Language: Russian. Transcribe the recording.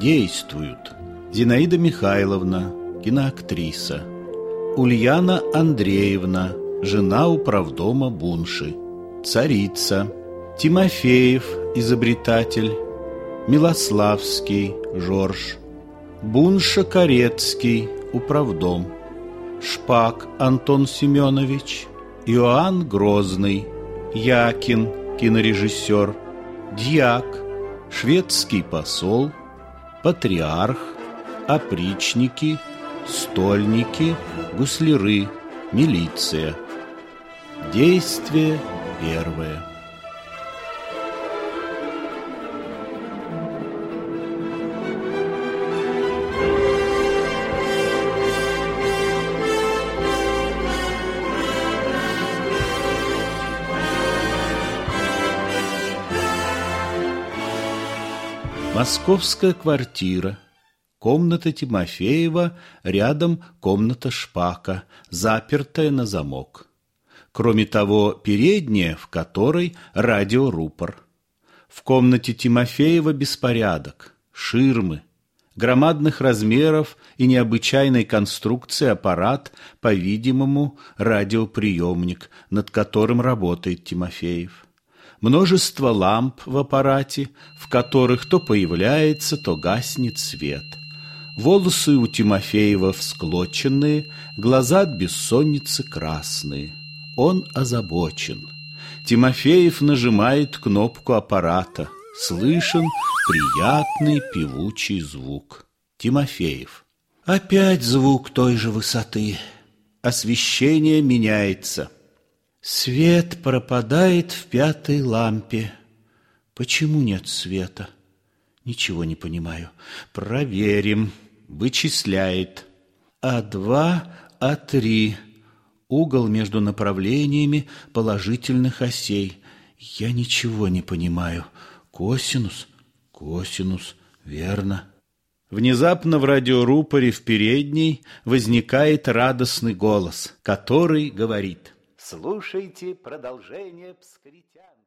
действуют. Зинаида Михайловна, киноактриса, Ульяна Андреевна, жена управдома Бунши, царица, Тимофеев, изобретатель, Милославский, Жорж, Бунша Корецкий, управдом, Шпак Антон Семенович, Иоанн Грозный, Якин, кинорежиссер, Дьяк, шведский посол, патриарх, опричники, стольники, гусляры, милиция. Действие первое. Московская квартира. Комната Тимофеева, рядом комната Шпака, запертая на замок. Кроме того, передняя, в которой радиорупор. В комнате Тимофеева беспорядок, ширмы, громадных размеров и необычайной конструкции аппарат, по-видимому, радиоприемник, над которым работает Тимофеев множество ламп в аппарате, в которых то появляется, то гаснет свет. Волосы у Тимофеева всклоченные, глаза от бессонницы красные. Он озабочен. Тимофеев нажимает кнопку аппарата. Слышен приятный певучий звук. Тимофеев. Опять звук той же высоты. Освещение меняется. Свет пропадает в пятой лампе. Почему нет света? Ничего не понимаю. Проверим. Вычисляет. А2, А3. Угол между направлениями положительных осей. Я ничего не понимаю. Косинус, косинус, верно. Внезапно в радиорупоре в передней возникает радостный голос, который говорит – Слушайте продолжение Пскритян.